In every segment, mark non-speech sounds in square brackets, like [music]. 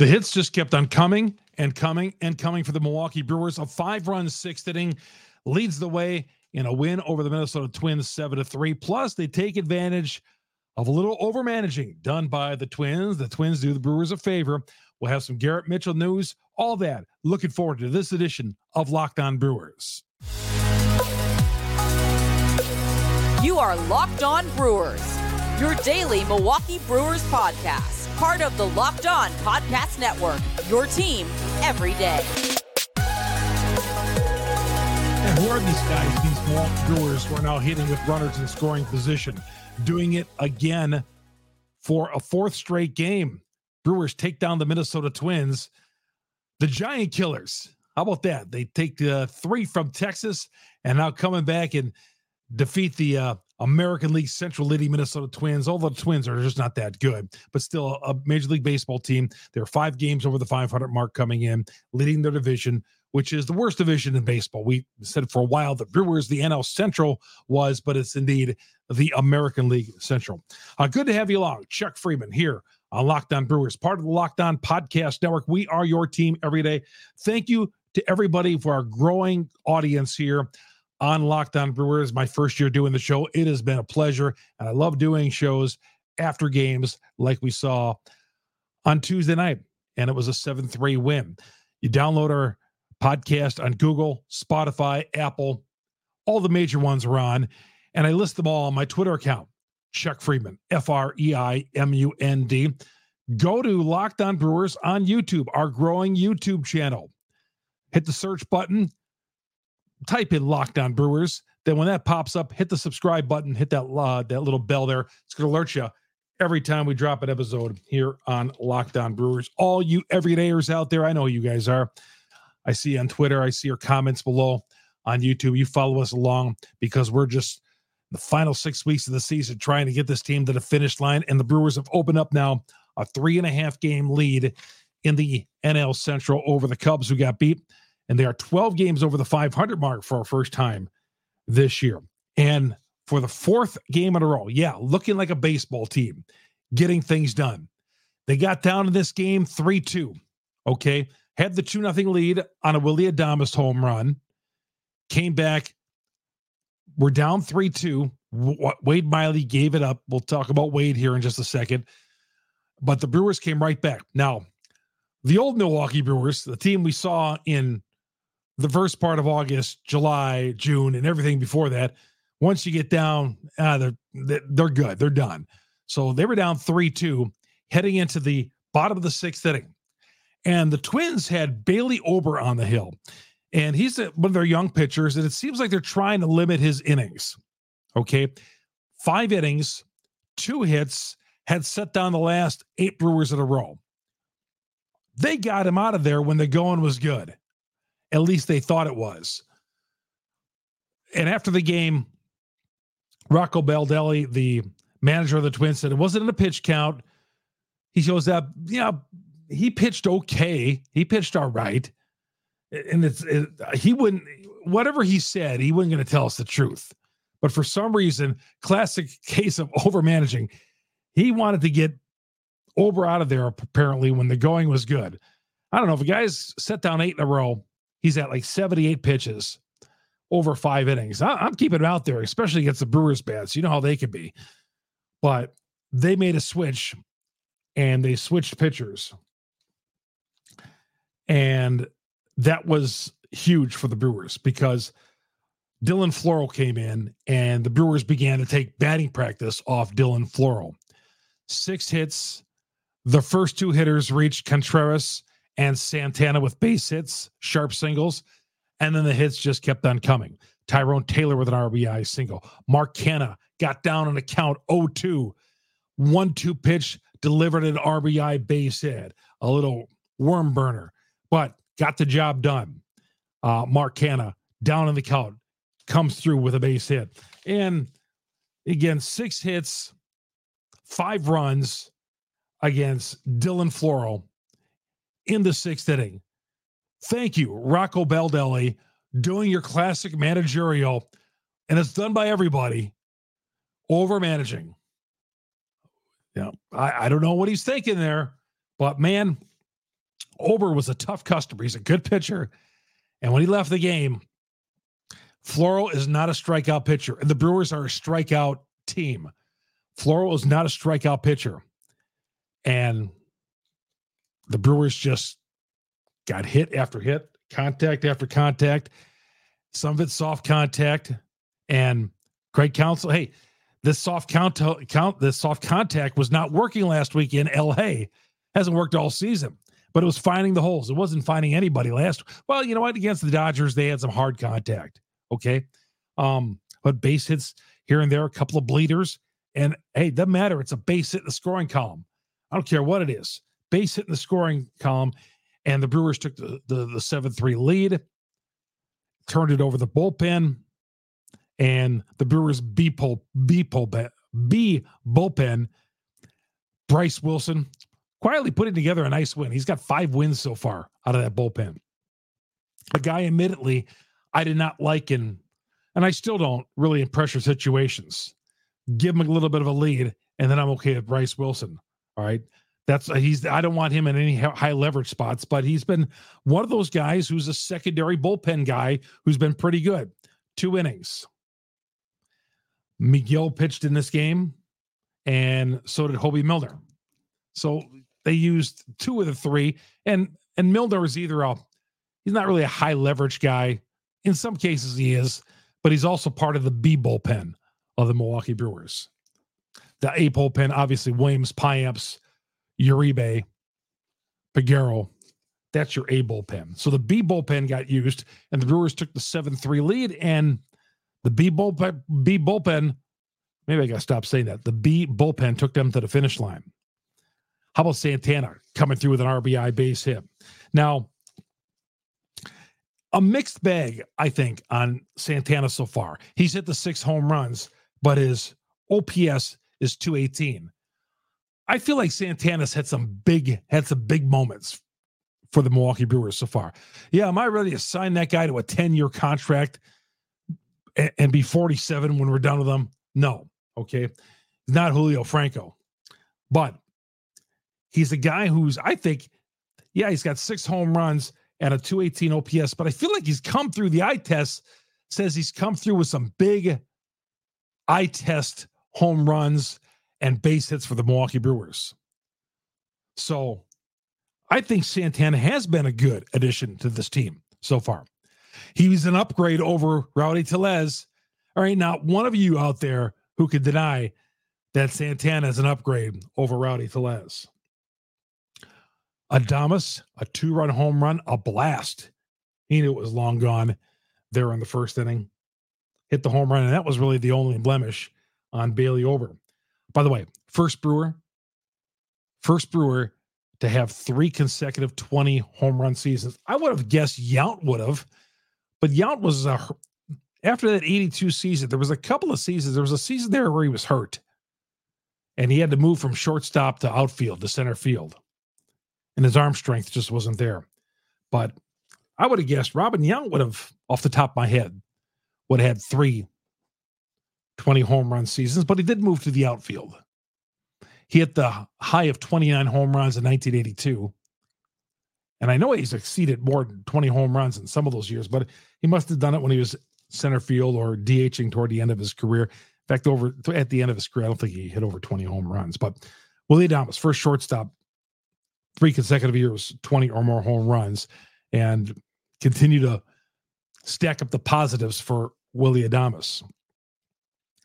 The hits just kept on coming and coming and coming for the Milwaukee Brewers. A five-run sixth inning leads the way in a win over the Minnesota Twins, seven to three. Plus, they take advantage of a little overmanaging done by the Twins. The Twins do the Brewers a favor. We'll have some Garrett Mitchell news, all that. Looking forward to this edition of Locked On Brewers. You are Locked On Brewers, your daily Milwaukee Brewers podcast, part of the Locked On Podcast Network, your team every day. And who are these guys, these Milwaukee Brewers who are now hitting with runners in scoring position, doing it again for a fourth straight game? Brewers take down the Minnesota Twins, the Giant Killers. How about that? They take uh, three from Texas and now coming back and defeat the uh, American League Central Leading Minnesota Twins. Although the Twins are just not that good, but still a Major League Baseball team. They're five games over the 500 mark coming in, leading their division, which is the worst division in baseball. We said for a while that Brewers, the NL Central was, but it's indeed the American League Central. Uh, good to have you along. Chuck Freimund here on Locked On Brewers, part of the Locked On Podcast Network. We are your team every day. Thank you to everybody for our growing audience here on Locked On Brewers. My first year doing the show. It has been a pleasure, and I love doing shows after games like we saw on Tuesday night, and it was a 7 3 win. You download our podcast on Google, Spotify, Apple, all the major ones are on, and I list them all on my Twitter account Chuck Freimund, F R E I M U N D. Go to Locked On Brewers on YouTube, our growing YouTube channel. Hit the search button, type in Locked On Brewers. Then when that pops up, hit the subscribe button, hit that uh, that little bell there. It's going to alert you every time we drop an episode here on Locked On Brewers. All you everydayers out there, I know you guys are. I see on Twitter, I see your comments below on YouTube. You follow us along because we're just the final six weeks of the season trying to get this team to the finish line. And the Brewers have opened up now a three and a half game lead in the NL Central over the Cubs, who got beat. And they are 12 games over the 500 mark for our first time this year. And for the fourth game in a row, yeah, looking like a baseball team, getting things done. They got down in this game 3 2. Okay. Had the 2 0 lead on a Willie Adames home run, came back, we're down 3 2. Wade Miley gave it up. We'll talk about Wade here in just a second. But the Brewers came right back. Now, the old Milwaukee Brewers, the team we saw in the first part of August, July, June, and everything before that, once you get down, uh, they're, they're good. They're done. So they were down 3 2 heading into the bottom of the sixth inning. And the Twins had Bailey Ober on the hill and he's one of their young pitchers, and it seems like they're trying to limit his innings. Okay, five innings, two hits, had set down the last eight Brewers in a row. They got him out of there when the going was good. At least they thought it was. And after the game, Rocco Baldelli, the manager of the Twins, said it wasn't in a pitch count. He shows up, yeah, he pitched okay. He pitched all right and it's it, he wouldn't whatever he said he wasn't going to tell us the truth but for some reason classic [laughs] case of over managing he wanted to get Ober out of there apparently when the going was good i don't know if a guy's set down eight in a row he's at like 78 pitches over five innings I, am keeping him out there especially against the brewers bats you know how they can be but they made a switch and they switched pitchers and that was huge for the Brewers because Dylan Floro came in and the Brewers began to take batting practice off Dylan Floro. Six hits. The first two hitters reached Contreras and Santana with base hits, sharp singles, and then the hits just kept on coming. Tyrone Taylor with an RBI single. Mark Canha got down on a count 0-2. 1-2 pitch delivered an RBI base hit, a little worm burner. But got the job done. Uh, Mark Canha down in the count comes through with a base hit. And again, six hits, five runs against Dylan Floro in the sixth inning. Thank you, Rocco Baldelli, doing your classic managerial, and it's done by everybody, over managing. Yeah, I, I don't know what he's thinking there, but man, Ober was a tough customer. He's a good pitcher. And when he left the game, Floro is not a strikeout pitcher. And the Brewers are a strikeout team. Floro is not a strikeout pitcher. And the Brewers just got hit after hit, contact after contact, some of it soft contact. And Craig Counsell, hey, this soft count, count this soft contact was not working last week in LA. Hasn't worked all season, but it was finding the holes. It wasn't finding anybody last. Well, you know what? Against the Dodgers, they had some hard contact. Okay. Um, but base hits here and there, a couple of bleeders. And hey, doesn't matter. It's a base hit in the scoring column. I don't care what it is. Base hit in the scoring column. And the Brewers took the the, the 7-3 lead, turned it over the bullpen, and the Brewers B pull B pole B bullpen. Bryse Wilson quietly putting together a nice win. He's got five wins so far out of that bullpen. A guy, admittedly, I did not like in, and I still don't really in pressure situations. Give him a little bit of a lead, and then I'm okay with Bryse Wilson. All right. That's uh, he's I don't want him in any high leverage spots, but he's been one of those guys who's a secondary bullpen guy who's been pretty good. Two innings. Megill pitched in this game, and so did Hobie Milner. So they used two of the three, and and Milner is either a he's not really a high leverage guy. In some cases, he is, but he's also part of the B bullpen of the Milwaukee Brewers. The A bullpen, obviously, Williams, Payamps, Uribe, Peguero. That's your A bullpen. So the B bullpen got used, and the Brewers took the 7 3 lead. And the B bullpen, B bullpen, maybe I got to stop saying that. The B bullpen took them to the finish line. How about Santana coming through with an RBI base hit? Now, a mixed bag, I think, on Santana so far. He's hit the six home runs, but his OPS is 218. I feel like Santana's had some big had some big moments for the Milwaukee Brewers so far. Yeah, am I ready to sign that guy to a 10-year contract and, and be 47 when we're done with him? No. Okay. He's not Julio Franco. But he's a guy who's, I think, yeah, he's got six home runs and a 218 OPS, but I feel like he's come through the eye test, says he's come through with some big eye test home runs and base hits for the Milwaukee Brewers. So I think Santana has been a good addition to this team so far. He was an upgrade over Rowdy Tellez. All right, not one of you out there who could deny that Santana is an upgrade over Rowdy Tellez. Adames, a two run home run, a blast. He knew it was long gone there in the first inning. Hit the home run, and that was really the only blemish on Bailey Ober. By the way, first Brewer, first Brewer to have three consecutive 20 home run seasons. I would have guessed Yount would have, but Yount was a, after that 82 season, there was a couple of seasons. There was a season there where he was hurt and he had to move from shortstop to outfield to center field. And his arm strength just wasn't there. But I would have guessed Robin Yount would have, off the top of my head, would have had three 20 home run seasons, but he did move to the outfield. He hit the high of 29 home runs in 1982. And I know he's exceeded more than 20 home runs in some of those years, but he must have done it when he was center field or DHing toward the end of his career. In fact, over at the end of his career, I don't think he hit over 20 home runs. But Willie Adames, first shortstop, three consecutive years, 20 or more home runs, and continue to stack up the positives for Willie Adames.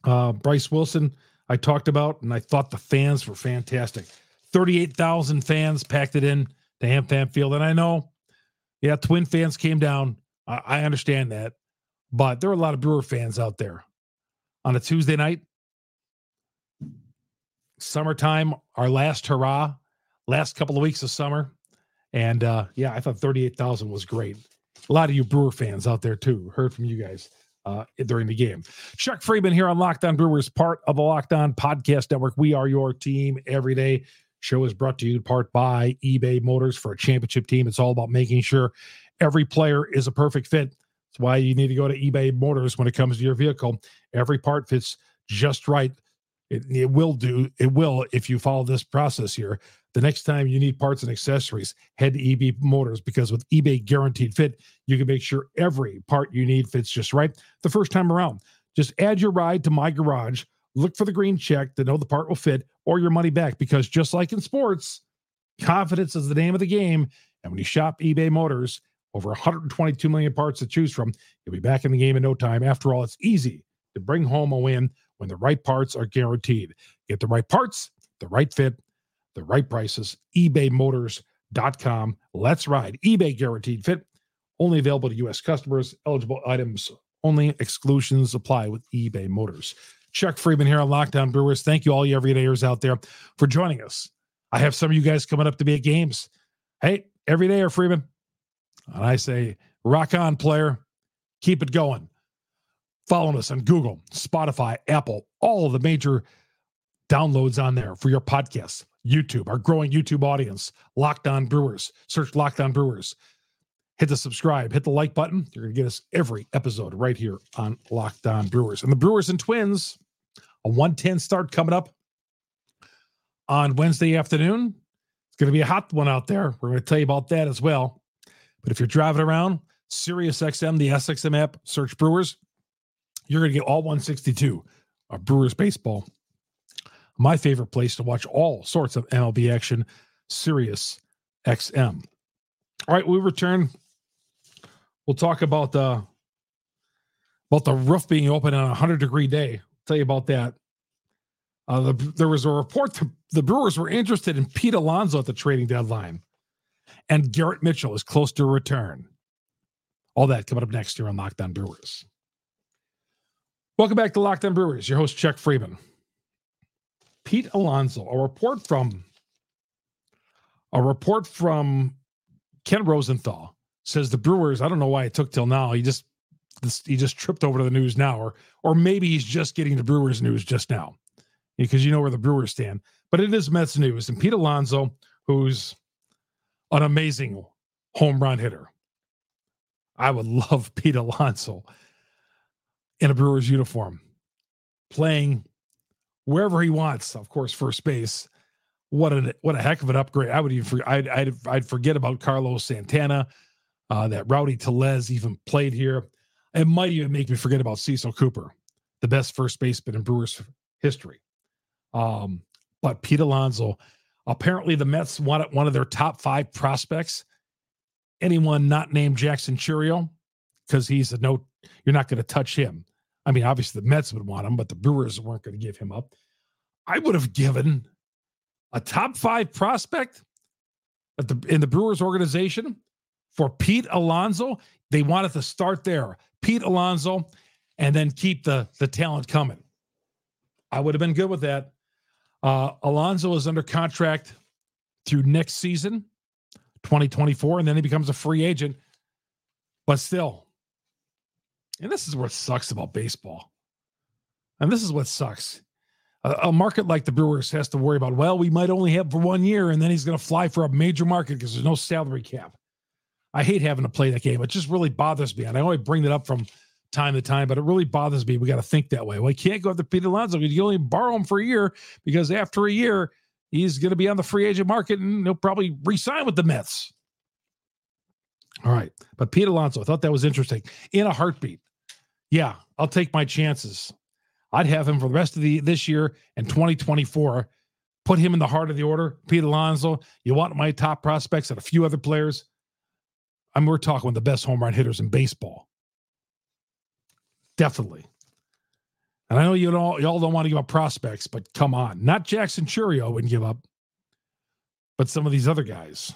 Uh, Bryse Wilson, I talked about, and I thought the fans were fantastic. 38,000 fans packed it in to Ham Field. And I know, yeah, Twin fans came down. I, I understand that. But there are a lot of Brewer fans out there on a Tuesday night. Summertime, our last hurrah, last couple of weeks of summer. And uh, yeah, I thought 38,000 was great. A lot of you Brewer fans out there too. Heard from you guys uh, during the game. Chuck Freimund here on Locked On Brewers, part of the Locked On Podcast Network. We are your team every day. Show is brought to you in part by eBay Motors for a championship team. It's all about making sure every player is a perfect fit. That's why you need to go to eBay Motors when it comes to your vehicle. Every part fits just right. It, it will do. It will if you follow this process here. The next time you need parts and accessories, head to eBay Motors because with eBay Guaranteed Fit, you can make sure every part you need fits just right the first time around. Just add your ride to my garage, look for the green check to know the part will fit, or your money back because just like in sports, confidence is the name of the game. And when you shop eBay Motors, over 122 million parts to choose from, you'll be back in the game in no time. After all, it's easy to bring home a win when the right parts are guaranteed. Get the right parts, the right fit, the right prices. ebaymotors.com. Let's ride. eBay guaranteed fit. Only available to U.S. customers. Eligible items only. Exclusions apply with eBay Motors. Chuck Freimund here on Locked On Brewers. Thank you, all you everydayers out there, for joining us. I have some of you guys coming up to be at games. Hey, everydayer Freimund. And I say, rock on, player. Keep it going. Following us on Google, Spotify, Apple, all the major downloads on there for your podcasts. YouTube, our growing YouTube audience, Locked On Brewers. Search Locked On Brewers. Hit the subscribe, hit the like button. You're going to get us every episode right here on Locked On Brewers. And the Brewers and Twins, a 110 start coming up on Wednesday afternoon. It's going to be a hot one out there. We're going to tell you about that as well. But if you're driving around, SiriusXM, the SXM app, search Brewers, you're going to get all 162 of Brewers baseball my favorite place to watch all sorts of MLB action, Sirius XM. All right, we return. We'll talk about the about the roof being open on a hundred degree day. I'll tell you about that. Uh, the, there was a report that the Brewers were interested in Pete Alonso at the trading deadline, and Garrett Mitchell is close to a return. All that coming up next here on Locked On Brewers. Welcome back to Locked On Brewers. Your host Chuck Freimund. Pete Alonso, a report from a report from Ken Rosenthal says the Brewers. I don't know why it took till now. He just he just tripped over to the news now, or or maybe he's just getting the Brewers news just now because you know where the Brewers stand. But it is Mets news, and Pete Alonso, who's an amazing home run hitter. I would love [laughs] Pete Alonso in a Brewers uniform playing wherever he wants. Of course, first base. What a what a heck of an upgrade! I would even I'd I'd, I'd forget about Carlos Santana. Uh, that Rowdy Tellez even played here. It might even make me forget about Cecil Cooper, the best first baseman in Brewers history. Um, but Pete Alonso, apparently the Mets wanted one of their top five prospects. Anyone not named Jackson Chourio, because he's a no, you're not going to touch him. I mean, obviously the Mets would want him, but the Brewers weren't going to give him up. I would have given a top five prospect the in the Brewers organization for Pete Alonso. They wanted to start there, Pete Alonso, and then keep the the talent coming. I would have been good with that. Uh, is under contract through next season, 2024, and then he becomes a free agent. But still, and this is what sucks about baseball. And this is what sucks. A, a, market like the Brewers has to worry about, well, we might only have for one year, and then he's going to fly for a major market because there's no salary cap. I hate having to play that game. It just really bothers me. And I only bring that up from time to time, but it really bothers me. We got to think that way. Well, you can't go after Pete Alonso. You only borrow him for a year because after a year, he's going to be on the free agent market and he'll probably resign with the Mets. All right. But Pete Alonso, I thought that was interesting. In a heartbeat. Yeah, I'll take my chances. I'd have him for the rest of the this year and 2024. Put him in the heart of the order. Pete Alonso. You want my top prospects and a few other players. I mean, we're talking with the best home run hitters in baseball. Definitely. And I know you all y'all don't want to give up prospects, but come on. Not Jackson Chourio wouldn't give up, but some of these other guys.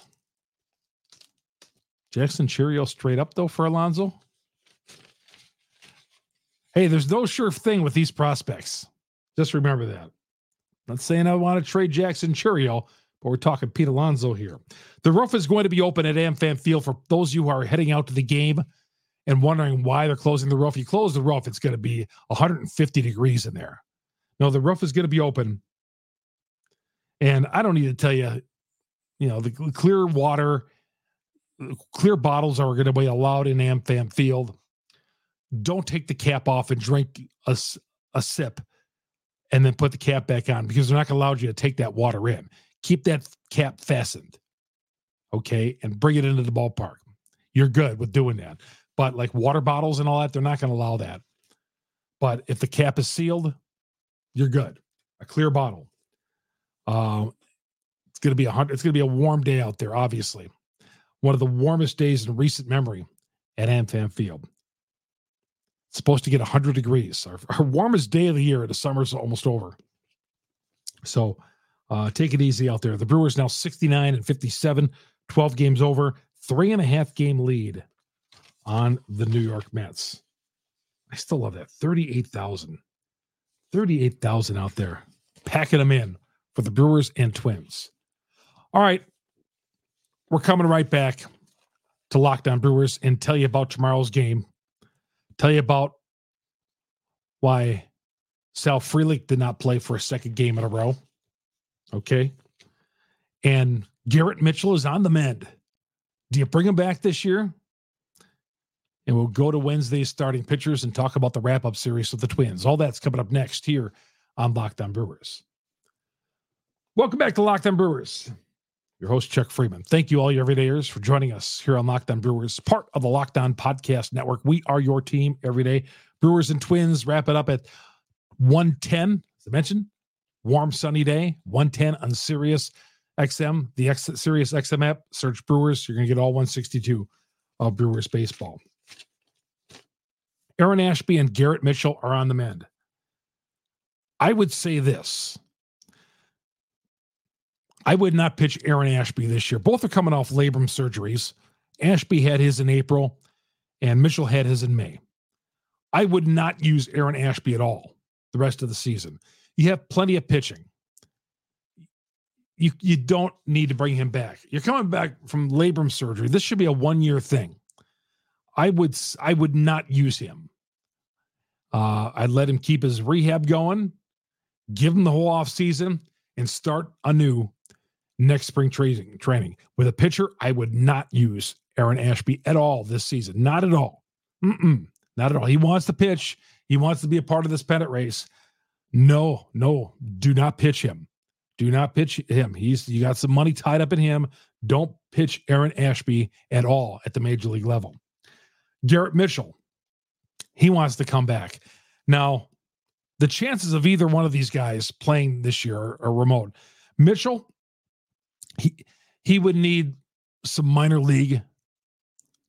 Jackson Chourio straight up though for Alonso. Hey, there's no sure thing with these prospects. Just remember that. I'm not saying I want to trade Jackson Chourio, but we're talking Pete Alonso here. The roof is going to be open at AmFam Field for those of you who are heading out to the game and wondering why they're closing the roof. You close the roof, it's going to be 150 degrees in there. No, the roof is going to be open. And I don't need to tell you, you know, the clear water, clear bottles are going to be allowed in AmFam Field don't take the cap off and drink a, a sip and then put the cap back on because they're not going to allow you to take that water in. keep that cap fastened, okay, and bring it into the ballpark. You're good with doing that. But like water bottles and all that, they're not going to allow that. But if the cap is sealed, you're good. A clear bottle. Um, it's gonna be a hundred. It's gonna be a warm day out there. Obviously, one of the warmest days in recent memory at AmFam Field. It's supposed to get 100 degrees. Our, [laughs] our warmest day of the year. The summer's almost over. So uh, take it easy out there. The Brewers now 69 and 57, 12 games over, three and a half game lead on the New York Mets. I still love that. 38,000. 38,000 out there packing them in for the Brewers and Twins. All right. We're coming right back to Locked On Brewers and tell you about tomorrow's game. Tell you about why Sal Frelick did not play for a second game in a row. Okay. And Garrett Mitchell is on the mend. Do you bring him back this year? And we'll go to Wednesday's starting pitchers and talk about the wrap up series of the Twins. All that's coming up next here on Locked On Brewers. Welcome back to Locked On Brewers. Your host, Chuck Freimund. Thank you, all your everydayers, for joining us here on Locked On Brewers, part of the Locked On Podcast Network. We are your team every day. Brewers and Twins wrap it up at 110, as I mentioned. Warm, sunny day, 110 on Sirius XM, the X, Sirius XM app. Search Brewers. You're going to get all 162 of Brewers baseball. Aaron Ashby and Garrett Mitchell are on the mend. I would say this. I would not pitch Aaron Ashby this year. Both are coming off labrum surgeries. Ashby had his in April, and Mitchell had his in May. I would not use Aaron Ashby at all the rest of the season. You have plenty of pitching. You you don't need to bring him back. You're coming back from labrum surgery. This should be a one year thing. I would I would not use him. Uh, I'd let him keep his rehab going, give him the whole off season, and start anew next spring training. Training with a pitcher, I would not use Aaron Ashby at all this season. Not at all. Mm-mm, not at all. He wants to pitch. He wants to be a part of this pennant race. No, no, do not pitch him. Do not pitch him. He's you got some money tied up in him. Don't pitch Aaron Ashby at all at the major league level. Garrett Mitchell, he wants to come back. Now, the chances of either one of these guys playing this year are, are remote. Mitchell, he he would need some minor league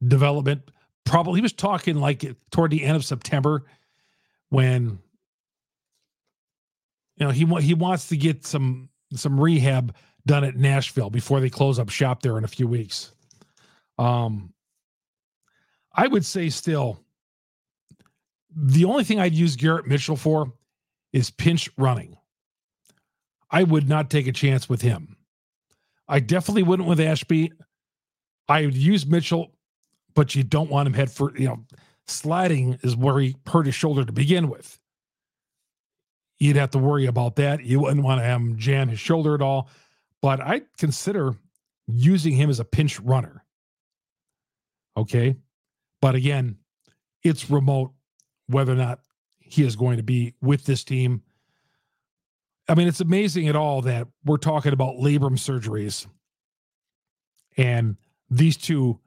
development. Probably he was talking like toward the end of September when you know he he wants to get some some rehab done at Nashville before they close up shop there in a few weeks. Um, I would say still the only thing I'd use Garrett Mitchell for is pinch running. I would not take a chance with him. I definitely wouldn't with Ashby. I would use Mitchell, but you don't want him head for you know sliding is where he hurt his shoulder to begin with. You'd have to worry about that. You wouldn't want to have him jam his shoulder at all. But I'd consider using him as a pinch runner. Okay. But again, it's remote whether or not he is going to be with this team. I mean, it's amazing at all that we're talking about labrum surgeries and these two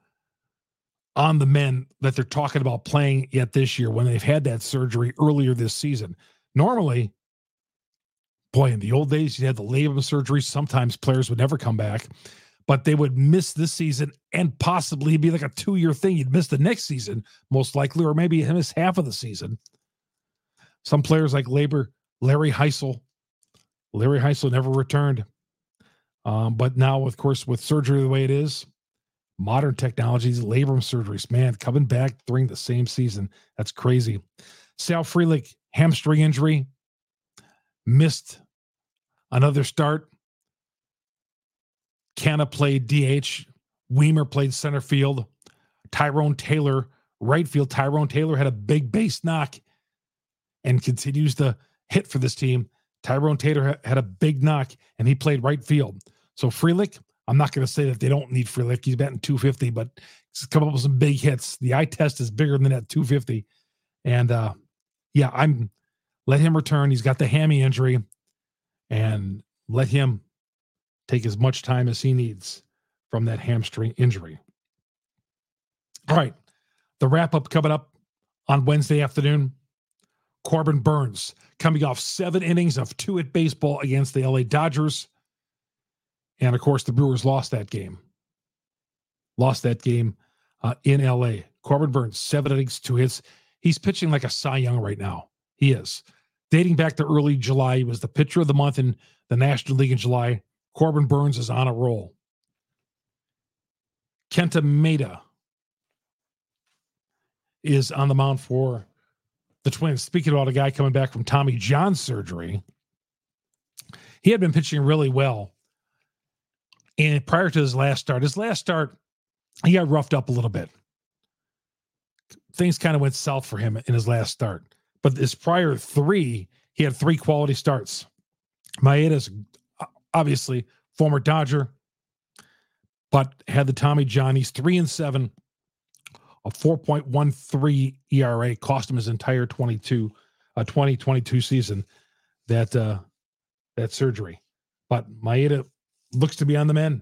on the men that they're talking about playing yet this year when they've had that surgery earlier this season. Normally, boy, in the old days, you had the labrum surgery. Sometimes players would never come back but they would miss this season and possibly be like a two year thing. You'd miss the next season, most likely, or maybe miss half of the season. Some players like Labor, Larry Hisle, Larry Hisle never returned. Um, but now, of course, with surgery the way it is, modern technologies, labrum surgeries, man, coming back during the same season. That's crazy. Sal Frelick, hamstring injury, missed another start Canha played DH. Wiemer played center field. Tyrone Taylor, right field. Tyrone Taylor had a big base knock and continues to hit for this team. Tyrone Taylor had a big knock and he played right field. So Frelick, I'm not going to say that they don't need Frelick. He's batting 250, but he's come up with some big hits. The eye test is bigger than that 250. And uh yeah, I'm let him return. He's got the hammy injury and let him take as much time as he needs from that hamstring injury. All right. The wrap up coming up on Wednesday afternoon. Corbin Burnes coming off seven innings of two at baseball against the LA Dodgers. And of course, the Brewers lost that game. Lost that game uh, in LA. Corbin Burnes, seven innings, two hits. He's pitching like a Cy Young right now. He is. Dating back to early July, he was the pitcher of the month in the National League in July. Corbin Burnes is on a roll. Kenta Maeda is on the mound for the Twins. Speaking about a guy coming back from Tommy John surgery, he had been pitching really well. And prior to his last start, his last start, he got roughed up a little bit. Things kind of went south for him in his last start. But his prior three, he had three quality starts. Maeda's uh, obviously former Dodger, but had the Tommy John. He's three and seven a 4.13 ERA cost him his entire 22 uh, 2022 season that uh that surgery. But Maeda looks to be on the mend.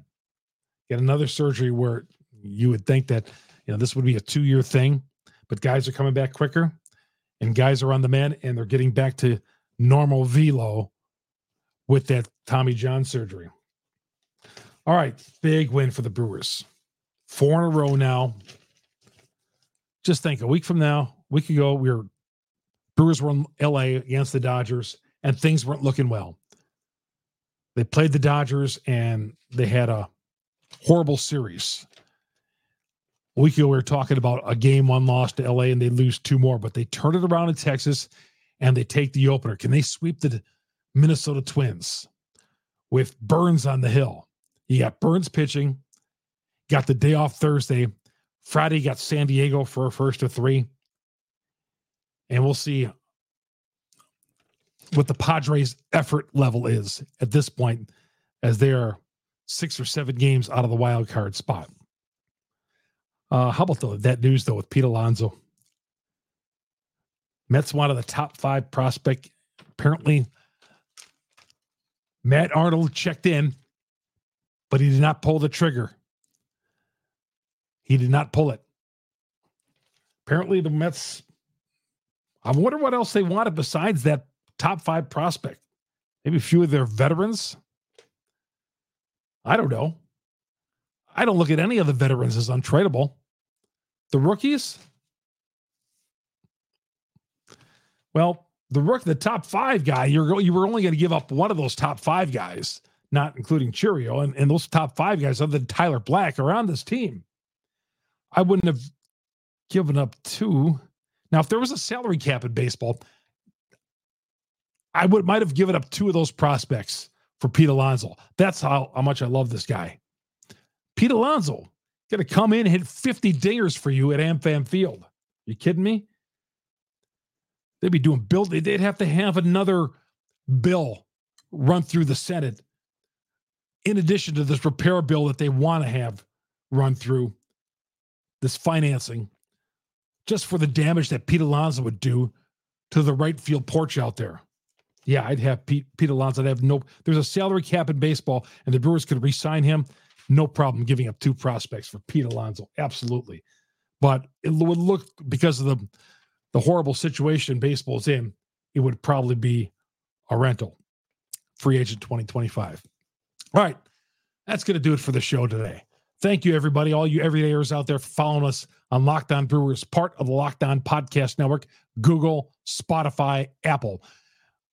Get another surgery where you would think that you know this would be a two-year thing, but guys are coming back quicker and guys are on the mend and they're getting back to normal velo with that Tommy John surgery. All right, big win for the Brewers. Four in a row now just think a week from now, week ago, we were Brewers were in LA against the Dodgers, and things weren't looking well. They played the Dodgers and they had a horrible series. A week ago, we were talking about a game one loss to LA and they lose two more, but they turn it around in Texas and they take the opener. Can they sweep the Minnesota Twins with Burnes on the hill? You got Burnes pitching, got the day off Thursday. Friday got San Diego for a first of three. And we'll see what the Padres' effort level is at this point, as they are six or seven games out of the wild card spot. Uh, how about the, that news though with Pete Alonso? Mets one of the top five prospect. Apparently, Matt Arnold checked in, but he did not pull the trigger. He did not pull it. Apparently, the Mets, I wonder what else they wanted besides that top five prospect. Maybe a few of their veterans. I don't know. I don't look at any of the veterans as untradeable. The rookies, well, the rook, the top five guy, you're you were only going to give up one of those top five guys, not including Chourio, and, and those top five guys, other than Tyler Black, are on this team. I wouldn't have given up two. Now, if there was a salary cap in baseball, I would might have given up two of those prospects for Pete Alonso. That's how, how much I love this guy. Pete Alonso going to come in and hit 50 dingers for you at AmFam Field. You kidding me? They'd be doing bill. They'd have to have another bill run through the Senate in addition to this repair bill that they want to have run through this financing just for the damage that Pete Alonso would do to the right field porch out there. Yeah, I'd have Pete, Pete Alonso. I'd have no, there's a salary cap in baseball, and the Brewers could re sign him. No problem giving up two prospects for Pete Alonso. Absolutely. But it would look, because of the, the horrible situation baseball's in, it would probably be a rental. Free agent 2025. All right. That's going to do it for the show today. Thank you, everybody, all you everydayers out there following us on Locked On Brewers, part of the Locked On Podcast Network, Google, Spotify, Apple.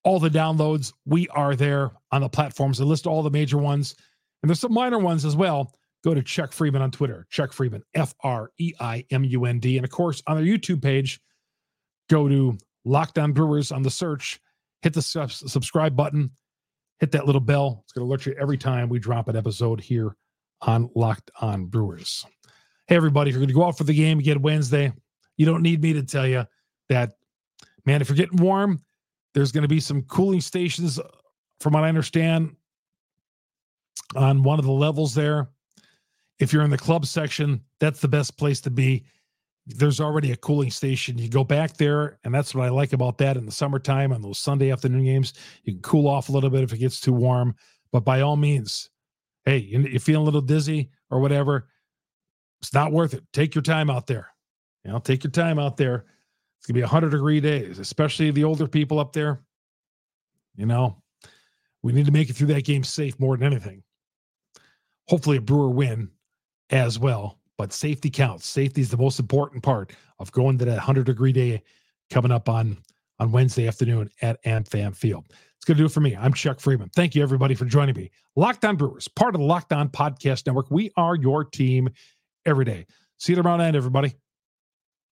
All the downloads, we are there on the platforms. I list all the major ones, and there's some minor ones as well. Go to Chuck Freimund on Twitter, Chuck Freimund, F R E I M U N D. And of course, on their YouTube page, go to Locked On Brewers on the search, hit the subscribe button, hit that little bell. It's going to alert you every time we drop an episode here on Locked On Brewers. Hey, everybody, if you're going to go out for the game again Wednesday, you don't need me to tell you that, man, if you're getting warm, there's going to be some cooling stations, uh, from what I understand, on one of the levels there. If you're in the club section, that's the best place to be. There's already a cooling station. You go back there, and that's what I like about that in the summertime on those Sunday afternoon games. You can cool off a little bit if it gets too warm, but by all means, hey, you're feeling a little dizzy or whatever, it's not worth it. Take your time out there. You know, take your time out there. It's gonna be 100 degree days, especially the older people up there. You know, we need to make it through that game safe more than anything. Hopefully, a Brewer win as well. But safety counts. Safety is the most important part of going to that 100 degree day coming up on on Wednesday afternoon at AmFam Field. It's going to do it for me. I'm Chuck Freimund. Thank you, everybody, for joining me. Locked On Brewers, part of the Locked On Podcast Network. We are your team every day. See you tomorrow night, everybody.